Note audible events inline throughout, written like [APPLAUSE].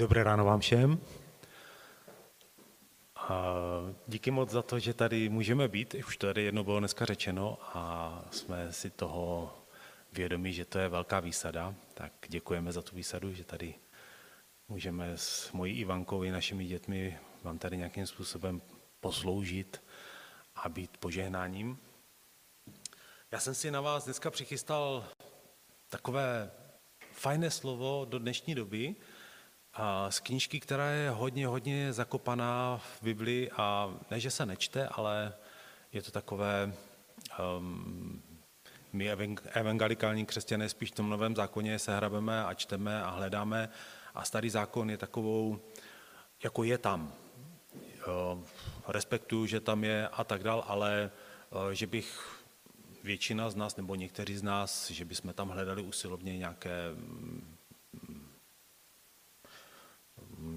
Dobré ráno vám všem. A díky moc za to, že tady můžeme být. Už to tady jedno bylo dneska řečeno a jsme si toho vědomí, že to je velká výsada. Tak děkujeme za tu výsadu, že tady můžeme s mojí Ivankou i našimi dětmi vám tady nějakým způsobem posloužit a být požehnáním. Já jsem si na vás dneska přichystal takové fajné slovo do dnešní doby, a z knížky, která je hodně, hodně zakopaná v Biblii a ne, že se nečte, ale je to takové, um, my evangelikální křesťané spíš v tom novém zákoně se hrabeme a čteme a hledáme a starý zákon je takovou, jako je tam. Respektuju, že tam je a tak dál, ale že bych většina z nás, nebo někteří z nás, že bychom tam hledali usilovně nějaké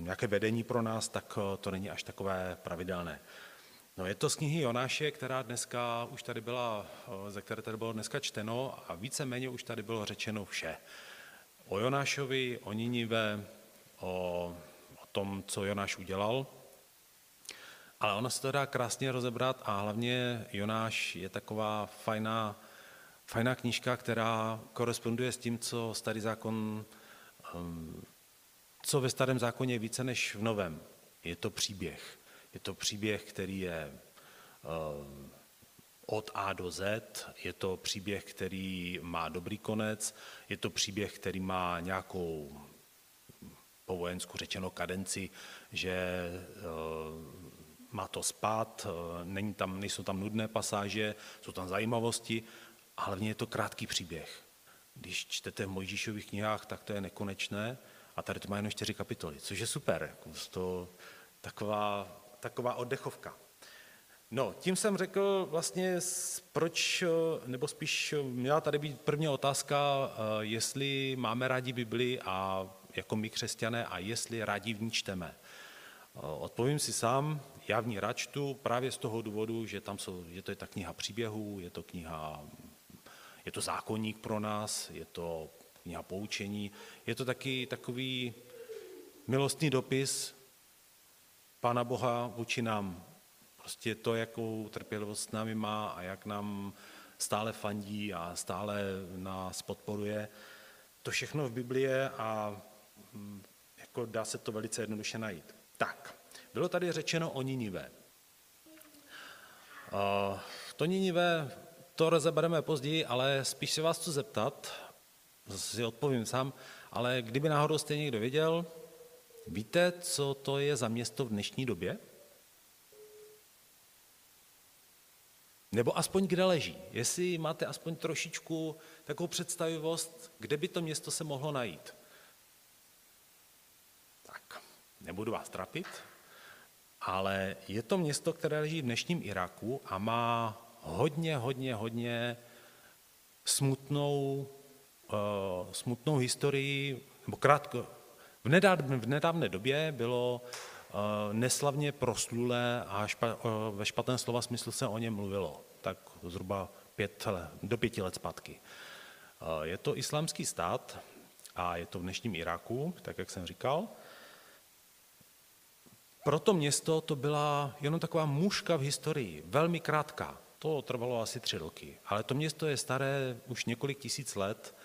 nějaké vedení pro nás, tak eh, to není až takové pravidelné. No, je to z knihy Jonáše, která dneska už tady byla, eh, ze které tady bylo dneska čteno a víceméně už tady bylo řečeno vše. O Jonášovi, o Ninive, o, o tom, co Jonáš udělal. Ale ono se to dá krásně rozebrat a hlavně Jonáš je taková fajná, fajná knížka, která koresponduje s tím, co starý zákon um, co ve starém zákoně je více než v novém. Je to příběh. Je to příběh, který je eh, od A do Z, je to příběh, který má dobrý konec, je to příběh, který má nějakou po vojensku řečeno kadenci, že eh, má to spát, není tam, nejsou tam nudné pasáže, jsou tam zajímavosti a hlavně je to krátký příběh. Když čtete v Mojžíšových knihách, tak to je nekonečné, a tady to má jenom čtyři kapitoly, což je super. Jako to taková, taková oddechovka. No, tím jsem řekl vlastně, proč, nebo spíš měla tady být první otázka, eh, jestli máme rádi Bibli a jako my křesťané a jestli rádi v ní čteme. Eh, odpovím si sám, já v ní rád čtu právě z toho důvodu, že tam jsou, že to je ta kniha příběhů, je to kniha, je to zákonník pro nás, je to kniha poučení. Je to taky takový milostný dopis Pána Boha vůči nám. Prostě to, jakou trpělivost s námi má a jak nám stále fandí a stále nás podporuje. To všechno v Biblii je a mm, jako dá se to velice jednoduše najít. Tak, bylo tady řečeno o Ninive. To Ninive, to rozebereme později, ale spíš se vás chci zeptat, zase si odpovím sám, ale kdyby náhodou jste někdo věděl, víte, co to je za město v dnešní době? Nebo aspoň kde leží. Jestli máte aspoň trošičku takovou představivost, kde by to město se mohlo najít. Tak, nebudu vás trapit, ale je to město, které leží v dnešním Iraku a má hodně, hodně, hodně smutnou smutnou historii, nebo krátko, v nedávné, v nedávné době bylo eh, neslavně proslulé a špa, eh, ve špatném slova smyslu se o něm mluvilo, tak zhruba pět, do pěti let zpátky. Je to islámský stát a je to v dnešním Iráku, tak jak jsem říkal. Pro to město to byla jenom taková muška v historii, velmi krátká. To trvalo asi tři roky. Ale to město je staré už několik tisíc let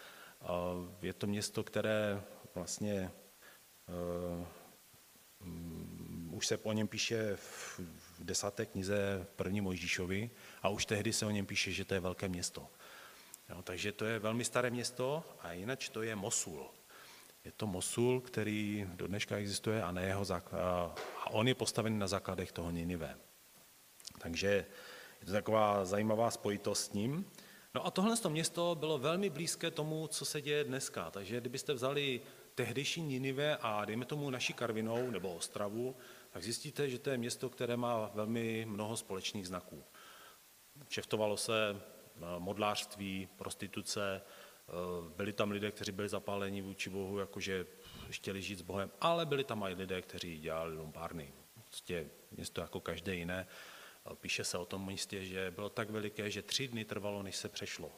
je to město, které vlastně um, už se o něm píše v, desáté knize první Mojžíšovi a už tehdy se o něm píše, že to je velké město. Jo, takže to je velmi staré město a jinak to je Mosul. Je to Mosul, který do dneška existuje a, na jeho základ, a on je postavený na základech toho Ninive. Takže je to taková zajímavá spojitost s ním. No a tohle to město bylo velmi blízké tomu, co se děje dneska. Takže kdybyste vzali tehdejší Ninive a dejme tomu naši Karvinou nebo Ostravu, tak zjistíte, že to je město, které má velmi mnoho společných znaků. Čeftovalo se eh, modlářství, prostituce, eh, byli tam lidé, kteří byli zapáleni vůči Bohu, jakože chtěli žít s Bohem, ale byli tam i lidé, kteří dělali lumpárny. Prostě město jako každé jiné. Píše se o tom místě, že bylo tak veliké, že tři dny trvalo, než se přešlo.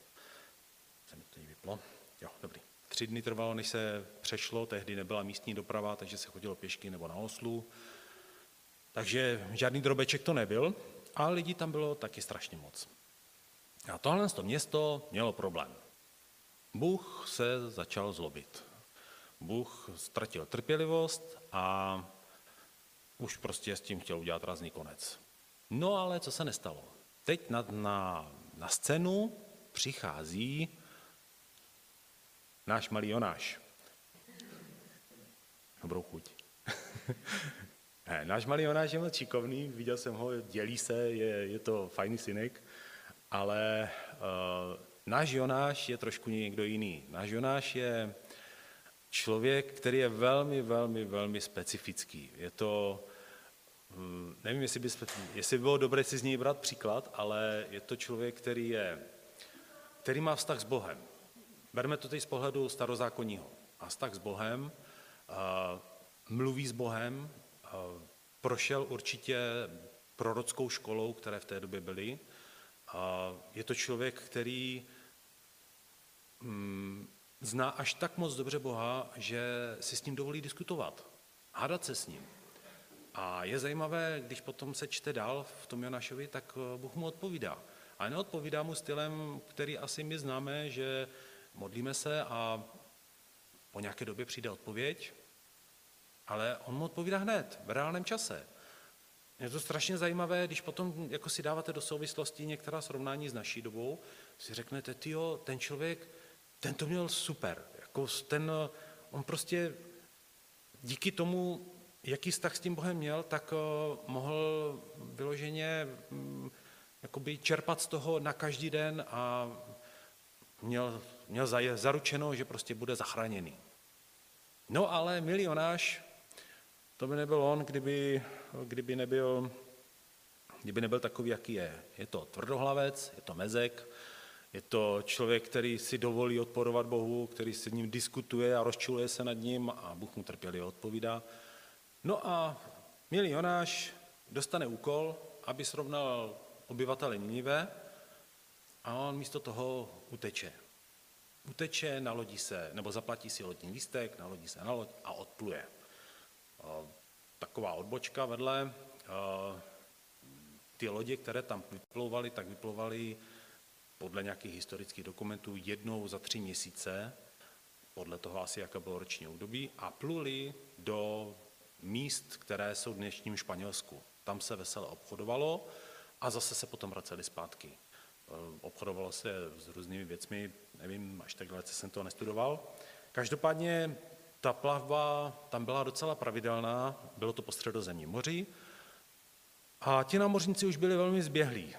Se mi to vyplo? Jo, dobrý. tři dny trvalo, než se přešlo, tehdy nebyla místní doprava, takže se chodilo pěšky nebo na oslu. Takže žádný drobeček to nebyl, ale lidí tam bylo taky strašně moc. A tohle to město mělo problém. Bůh se začal zlobit. Bůh ztratil trpělivost a už prostě s tím chtěl udělat razný konec. No ale co se nestalo? Teď na, na, na scénu přichází náš malý Jonáš. Dobrou chuť. [LAUGHS] ne, náš malý Jonáš je moc šikovný, viděl jsem ho, dělí se, je, je to fajný synek, ale uh, náš Jonáš je trošku někdo jiný. Náš Jonáš je člověk, který je velmi, velmi, velmi specifický. Je to, hm, nevím, jestli by, jestli by bylo dobré si z něj brát příklad, ale je to člověk, který, je, který má vztah s Bohem. Berme to teď z pohledu starozákonního. A vztah s Bohem, mluví s Bohem, prošel určitě prorockou školou, které v té době byly. Je to člověk, který hm, zná až tak moc dobře Boha, že si s ním dovolí diskutovat, hádat se s ním. A je zajímavé, když potom se čte dál v tom Jonášovi, tak eh, Bůh mu odpovídá. A neodpovídá mu stylem, který asi my známe, že modlíme se a po nějaké době přijde odpověď, ale on mu odpovídá hned, v reálném čase. Je to strašně zajímavé, když potom jako si dáváte do souvislosti některá srovnání s naší dobou, si řeknete, tyjo, ten člověk ten to měl super. Jako ten, on prostě díky tomu, jaký vztah s tím Bohem měl, tak eh, mohl vyloženě mm, jakoby čerpat z toho na každý den a měl, měl zaručeno, že prostě bude zachráněný. No ale milionář, to by nebyl on, kdyby, kdyby, nebyl, kdyby nebyl takový, jaký je. Je to tvrdohlavec, je to mezek, je to člověk, který si dovolí odporovat Bohu, který se ním diskutuje a rozčuluje se nad ním a Bůh mu trpělivě odpovídá. No a milý Jonáš dostane úkol, aby srovnal obyvatele Ninive a on místo toho uteče. Uteče, nalodí se, nebo zaplatí si lodní lístek, nalodí se na loď a odpluje. Taková odbočka vedle. Ty lodě, které tam vyplouvaly, tak vyplouvaly podle nějakých historických dokumentů jednou za tři měsíce, podle toho asi, jaké bylo roční období, a pluli do míst, které jsou v dnešním Španělsku. Tam se vesele obchodovalo a zase se potom vraceli zpátky. Eh, obchodovalo se s různými věcmi, nevím, až takhle jsem to nestudoval. Každopádně ta plavba tam byla docela pravidelná, bylo to po středozemním moři a ti námořníci už byli velmi zběhlí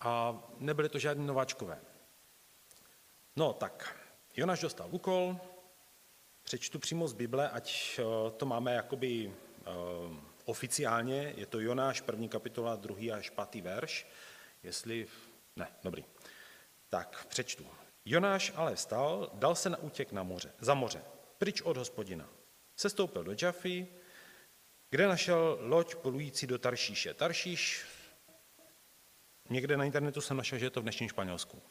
a nebyly to žádní nováčkové. No tak, Jonáš dostal úkol, přečtu přímo z Bible, ať eh, to máme jakoby uh, oficiálně, je to Jonáš, první kapitola, druhý až pátý verš, jestli, ne, dobrý. Tak, přečtu. Jonáš ale vstal, dal se na útěk na moře, za moře, pryč od hospodina. Sestoupil do Jafy, kde našel loď polující do Taršíše. Taršíš Někde na internetu jsem našel, že je to v dnešním Španělsku.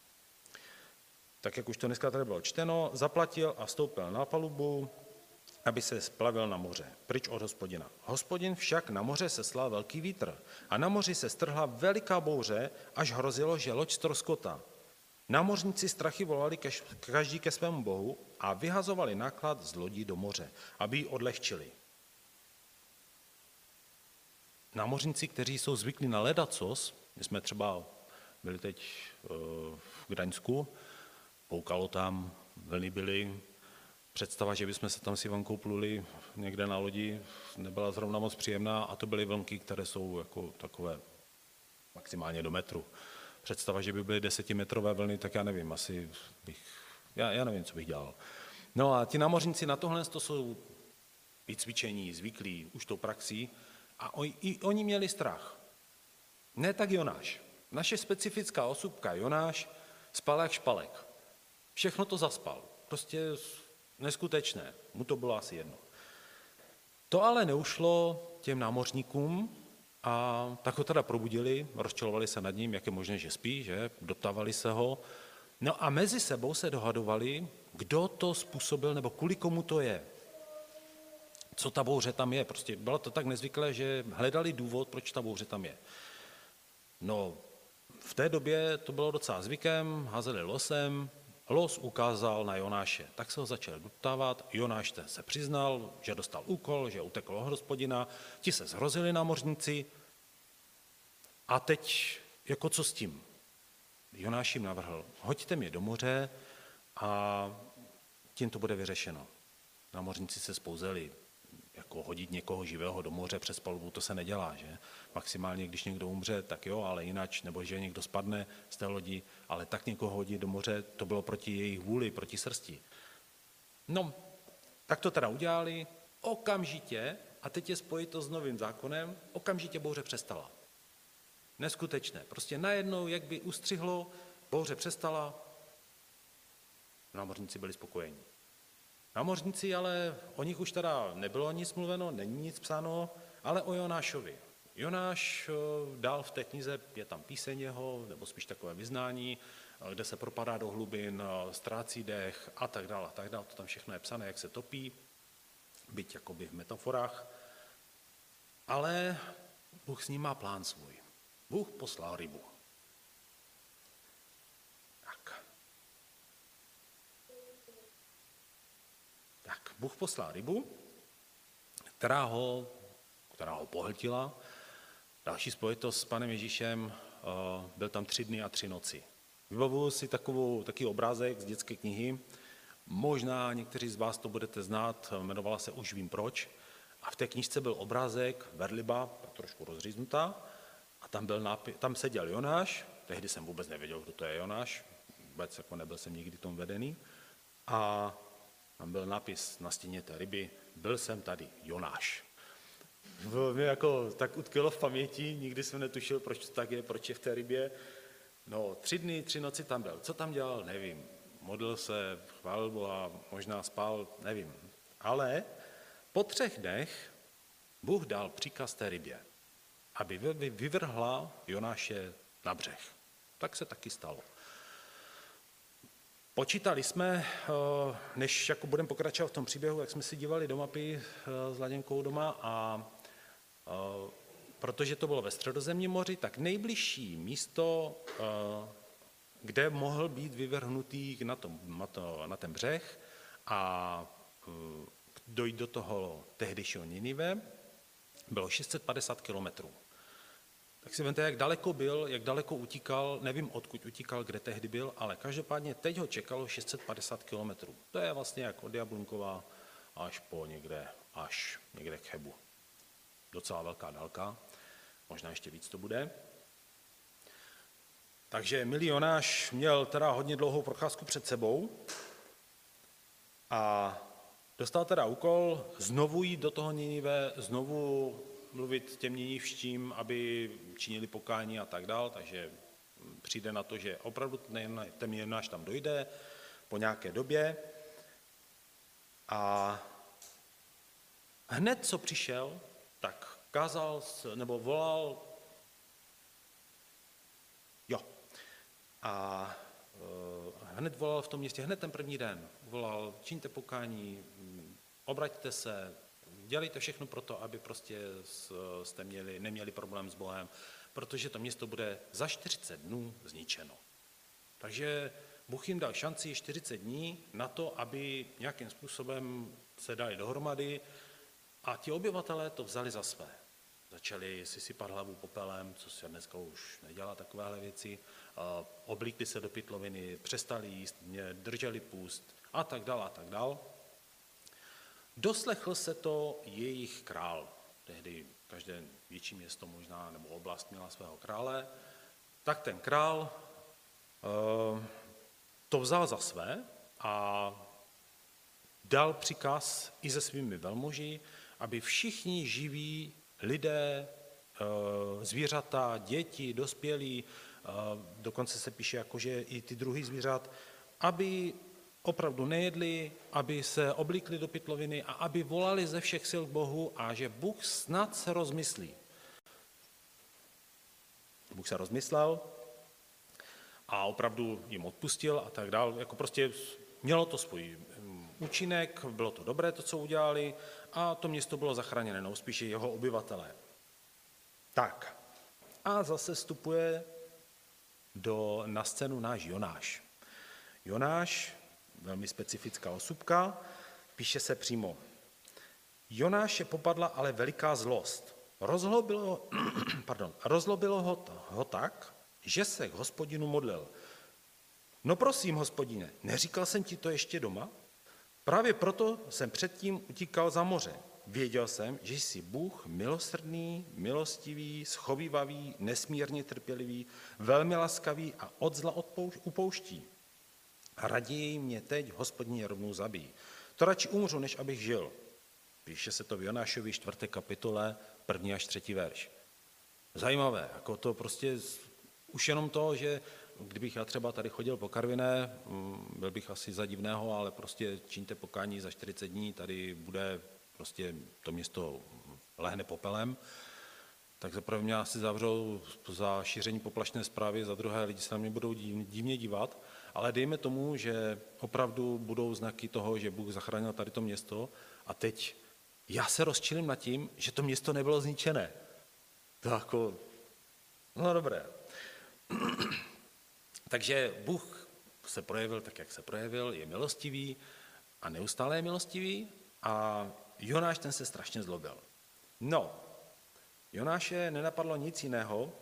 Tak jak už to dneska tady bylo čteno, zaplatil a vstoupil na palubu, aby se splavil na moře, pryč od hospodina. Hospodin však na moře seslal velký vítr a na moři se strhla veliká bouře, až hrozilo, že loď stroskota. Námořníci strachy volali každý ke svému bohu a vyhazovali náklad z lodí do moře, aby ji odlehčili. Námořníci, kteří jsou zvyklí na ledacos, my jsme třeba byli teď eh, v Gdaňsku, poukalo tam, vlny byly, představa, že bychom se tam s Ivankou pluli někde na lodi, nebyla zrovna moc příjemná a to byly vlnky, které jsou jako takové maximálně do metru. Představa, že by byly desetimetrové vlny, tak já nevím, asi bych, já, já nevím, co bych dělal. No a ti námořníci na tohle to jsou vycvičení, zvyklí už tou praxí a oni, i oni měli strach. Ne tak Jonáš. Naše specifická osůbka Jonáš spal jak špalek. Všechno to zaspal. Prostě neskutečné. Mu to bylo asi jedno. To ale neušlo těm námořníkům a tak ho teda probudili, rozčelovali se nad ním, jak je možné, že spí, že? Doptávali se ho. No a mezi sebou se dohadovali, kdo to způsobil nebo kvůli komu to je. Co ta bouře tam je. Prostě bylo to tak nezvyklé, že hledali důvod, proč ta bouře tam je. No, v té době to bylo docela zvykem, házeli losem, los ukázal na Jonáše. Tak se ho začal doptávat, Jonáš se přiznal, že dostal úkol, že utekl od hospodina, ti se zhrozili námořníci a teď jako co s tím? Jonáš jim navrhl, hoďte mě do moře a tím to bude vyřešeno. Námořníci se spouzeli, jako hodit někoho živého do moře přes palubu, to se nedělá, že? Maximálně, když někdo umře, tak jo, ale jinak, nebo že někdo spadne z té lodi, ale tak někoho hodit do moře, to bylo proti jejich vůli, proti srsti. No, tak to teda udělali, okamžitě, a teď je spojito s novým zákonem, okamžitě bouře přestala. Neskutečné. Prostě najednou, jak by ustřihlo, bouře přestala, námořníci byli spokojení. Námořníci ale, o nich už teda nebylo nic mluveno, není nic psáno, ale o Jonášovi. Jonáš eh, dál v té knize, je tam píseň jeho, nebo spíš takové vyznání, eh, kde se propadá do hlubin, eh, ztrácí dech a tak dále, a tak dále. To tam všechno je psané, jak se topí, byť jakoby v metaforách. Ale Bůh s ním má plán svůj. Bůh poslal rybu. Tak. Tak, Bůh poslal rybu, která ho, která ho pohltila. Další spojitost s panem Ježíšem, eh, byl tam tři dny a tři noci. Vybavuju si takovou, takový obrázek z dětské knihy, možná někteří z vás to budete znát, jmenovala se Už vím proč, a v té knižce byl obrázek Verliba, trošku rozříznutá, a tam, byl nápis, tam seděl Jonáš, tehdy jsem vůbec nevěděl, kdo to je Jonáš, vůbec jako nebyl jsem nikdy tom vedený, a tam byl nápis na stěně té ryby, byl jsem tady Jonáš. Bylo mi jako tak utkvělo v paměti, nikdy jsem netušil, proč to tak je, proč je v té rybě. No, tři dny, tři noci tam byl. Co tam dělal, nevím. Modlil se, chválil Boha, možná spal, nevím. Ale po třech dnech Bůh dal příkaz té rybě, aby vyvrhla Jonáše na břeh. Tak se taky stalo. Počítali jsme, eh, než jako budeme pokračovat v tom příběhu, jak jsme si dívali do mapy eh, s Laděnkou doma a protože to bylo ve středozemním moři, tak nejbližší místo, kde mohl být vyvrhnutý na, tom, na, to, na ten břeh a dojít do toho tehdejšího Ninive, bylo 650 kilometrů. Tak si vemte, jak daleko byl, jak daleko utíkal, nevím odkud utíkal, kde tehdy byl, ale každopádně teď ho čekalo 650 kilometrů. To je vlastně jak od Jablunkova až po někde, až někde k Chebu. Docela velká dálka, možná ještě víc to bude. Takže milionáš měl teda hodně dlouhou procházku před sebou a dostal teda úkol znovu jít do toho Ninive, znovu mluvit těm ninivštím, aby činili pokání a tak dál, takže přijde na to, že opravdu ten Jonáš tam dojde po nějaké době. A hned, co přišel, tak kázal, nebo volal, jo, a uh, hned volal v tom městě, hned ten první den, volal, čiňte pokání, obraťte se, dělejte všechno pro to, aby prostě jste měli, neměli problém s Bohem, protože to město bude za 40 dnů zničeno. Takže Bůh jim dal šanci 40 dní na to, aby nějakým způsobem se dali dohromady a ti obyvatelé to vzali za své. Začali si sypat hlavu popelem, co se dneska už nedělá takovéhle věci, oblíkli se do pytloviny, přestali jíst, drželi půst a tak dál a tak dál. Doslechl se to jejich král. Tehdy každé větší město možná nebo oblast měla svého krále. Tak ten král eh, to vzal za své a dal přikaz i se svými velmoži, aby všichni živí lidé, eh, zvířata, děti, dospělí, eh, dokonce se píše jako, že i ty druhy zvířat, aby opravdu nejedli, aby se oblíkli do pytloviny a aby volali ze všech sil k Bohu a že Bůh snad se rozmyslí. Bůh se rozmyslel a opravdu jim odpustil a tak dál. Jako prostě mělo to svůj účinek, bylo to dobré to, co udělali a to město bylo zachráněné, no spíše jeho obyvatelé. Tak a zase vstupuje do, na scénu náš Jonáš. Jonáš, velmi specifická osobka, píše se přímo. Jonáše popadla ale veliká zlost. Rozlobilo, [CLEARS THROAT] pardon, rozlobilo ho, ho tak, že se k hospodinu modlil. No prosím, hospodine, neříkal jsem ti to ještě doma? Právě proto jsem předtím utíkal za moře. Věděl jsem, že jsi Bůh milosrdný, milostivý, schovývavý, nesmírně trpělivý, velmi laskavý a od zla upouští. A raději mě teď hospodně rovnou zabíjí. To radši umřu, než abych žil. Píše se to v Jonášovi 4. kapitole, první až třetí verš. Zajímavé, jako to prostě už jenom to, že kdybych já třeba tady chodil po Karviné, mm, byl bych asi za divného, ale prostě čiňte pokání za 40 dní, tady bude prostě to město lehne popelem, tak zaprvé mě asi zavřou za šíření poplašné zprávy, za druhé lidi se na mě budou divně dívat, ale dejme tomu, že opravdu budou znaky toho, že Bůh zachránil tady to město a teď já se rozčilím nad tím, že to město nebylo zničené. To jako, no dobré. Takže Bůh se projevil tak, jak se projevil, je milostivý a neustále je milostivý a Jonáš ten se strašně zlobil. No, Jonáše nenapadlo nic jiného,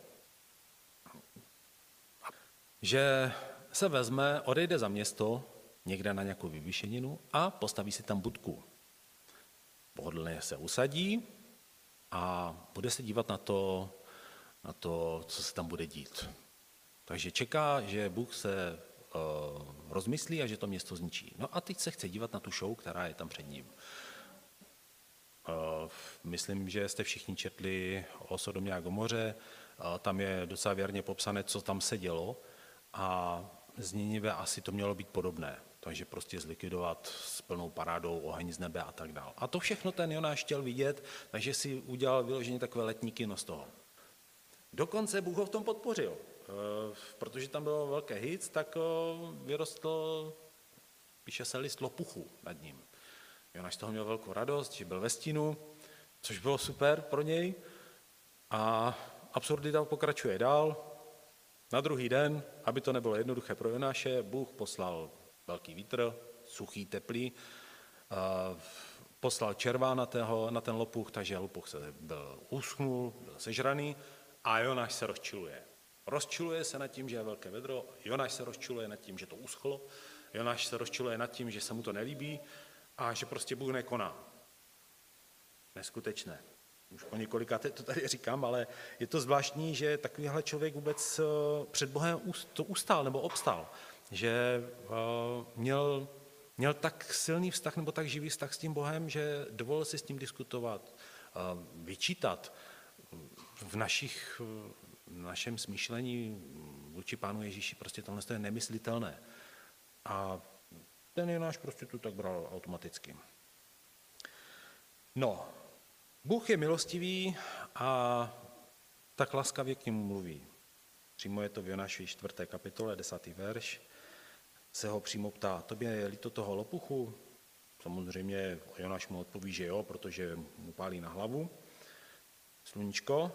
že se vezme, odejde za město, někde na nějakou vyvýšeninu a postaví si tam budku. Pohodlně se usadí a bude se dívat na to, na to, co se tam bude dít. Takže čeká, že Bůh se uh, rozmyslí a že to město zničí. No a teď se chce dívat na tu show, která je tam před ním. Uh, myslím, že jste všichni četli o Sodomě a Gomoře, uh, tam je docela věrně popsané, co tam se dělo a z Ninive asi to mělo být podobné. Takže prostě zlikvidovat s plnou parádou oheň z nebe a tak dále. A to všechno ten Jonáš chtěl vidět, takže si udělal vyloženě takové letní kino z toho. Dokonce Bůh ho v tom podpořil. Eh, protože tam bylo velké hit, tak eh, vyrostl, píše se list lopuchu nad ním. Jonáš toho měl velkou radost, že byl ve stínu, což bylo super pro něj. A absurdita pokračuje dál. Na druhý den, aby to nebylo jednoduché pro Jonáše, Bůh poslal velký vítr, suchý, teplý, eh, poslal červá na, tého, na ten lopuch, takže lopuch se byl uschnul, byl sežraný a Jonáš se rozčiluje. Rozčiluje se nad tím, že je velké vedro, Jonáš se rozčiluje nad tím, že to uschlo, Jonáš se rozčiluje nad tím, že se mu to nelíbí a že prostě Bůh nekoná. Neskutečné. Už po několika to tady říkám, ale je to zvláštní, že takovýhle člověk vůbec eh, před Bohem to ustál nebo obstál. Že eh, měl, měl tak silný vztah nebo tak živý vztah s tím Bohem, že dovolil si s tím diskutovat, eh, vyčítat. V našich našem smýšlení vůči Pánu Ježíši prostě tohle je nemyslitelné. A ten je náš prostě tu tak bral automaticky. No, Bůh je milostivý a tak laskavě k němu mluví. Přímo je to v Jonáši 4. kapitole, 10. verš. Se ho přímo ptá, tobě je líto toho lopuchu? Samozřejmě Jonáš mu odpoví, že jo, protože mu pálí na hlavu. Sluníčko,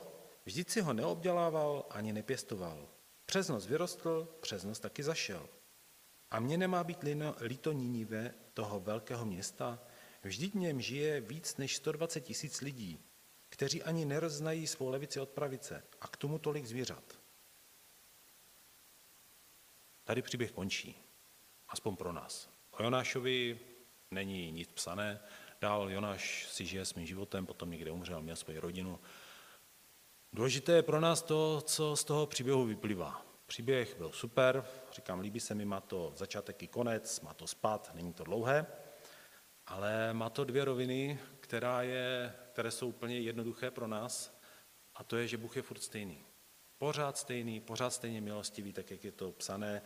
Vždyť si ho neobdělával ani nepěstoval. Přes noc vyrostl, přes noc taky zašel. A mně nemá být líto Ninive, toho velkého města, vždyť v něm žije víc než 120 tisíc lidí, kteří ani neroznají svou levici od pravice a k tomu tolik zvířat. Tady příběh končí, aspoň pro nás. O Jonášovi není nic psané, dál Jonáš si žije svým životem, potom někde umřel, měl svoji rodinu, Důležité je pro nás to, co z toho příběhu vyplývá. Příběh byl super, říkám, líbí se mi, má to začátek i konec, má to spad, není to dlouhé, ale má to dvě roviny, která je, které jsou úplně jednoduché pro nás, a to je, že Bůh je furt stejný. Pořád stejný, pořád stejně milostivý, tak jak je to psané,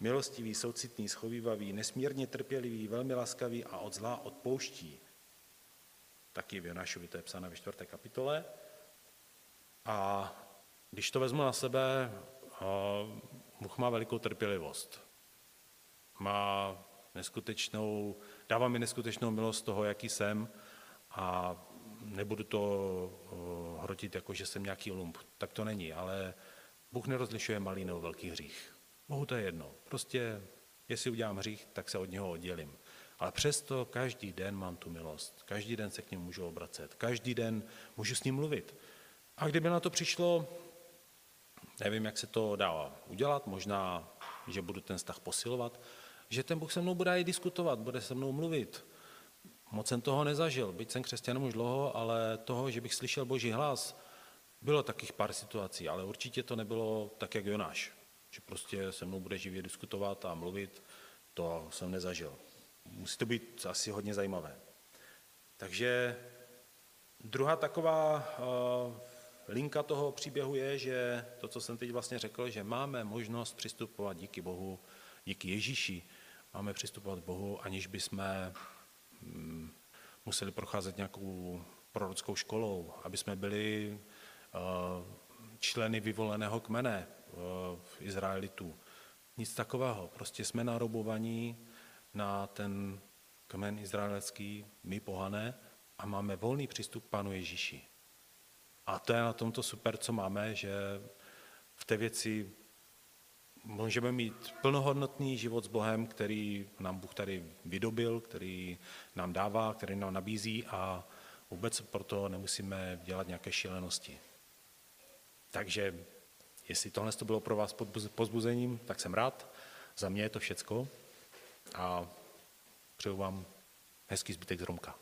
milostivý, soucitný, schovývavý, nesmírně trpělivý, velmi laskavý a od zla odpouští. Taky v Jonášovi to je psané ve čtvrté kapitole. A když to vezmu na sebe, Bůh má velikou trpělivost. Má neskutečnou, dává mi neskutečnou milost toho, jaký jsem a nebudu to hrotit jako, že jsem nějaký lump. Tak to není, ale Bůh nerozlišuje malý nebo velký hřích. Bohu to je jedno. Prostě, jestli udělám hřích, tak se od něho oddělím. Ale přesto každý den mám tu milost. Každý den se k němu můžu obracet. Každý den můžu s ním mluvit. A kdyby na to přišlo, nevím, jak se to dá udělat, možná, že budu ten vztah posilovat, že ten Bůh se mnou bude i diskutovat, bude se mnou mluvit. Moc jsem toho nezažil, byť jsem křesťanem už dlouho, ale toho, že bych slyšel boží hlas, bylo takých pár situací, ale určitě to nebylo tak, jak Jonáš, že prostě se mnou bude živě diskutovat a mluvit, to jsem nezažil. Musí to být asi hodně zajímavé. Takže druhá taková uh, linka toho příběhu je, že to, co jsem teď vlastně řekl, že máme možnost přistupovat díky Bohu, díky Ježíši, máme přistupovat k Bohu, aniž bychom mm, museli procházet nějakou prorockou školou, aby jsme byli uh, členy vyvoleného kmene uh, Izraelitů. Nic takového. Prostě jsme narobovaní na ten kmen izraelský, my pohané, a máme volný přístup k Pánu Ježíši. A to je na tomto super, co máme, že v té věci můžeme mít plnohodnotný život s Bohem, který nám Bůh tady vydobil, který nám dává, který nám nabízí a vůbec proto nemusíme dělat nějaké šílenosti. Takže jestli tohle to bylo pro vás pozbuzením, tak jsem rád. Za mě je to všecko a přeju vám hezký zbytek z Romka.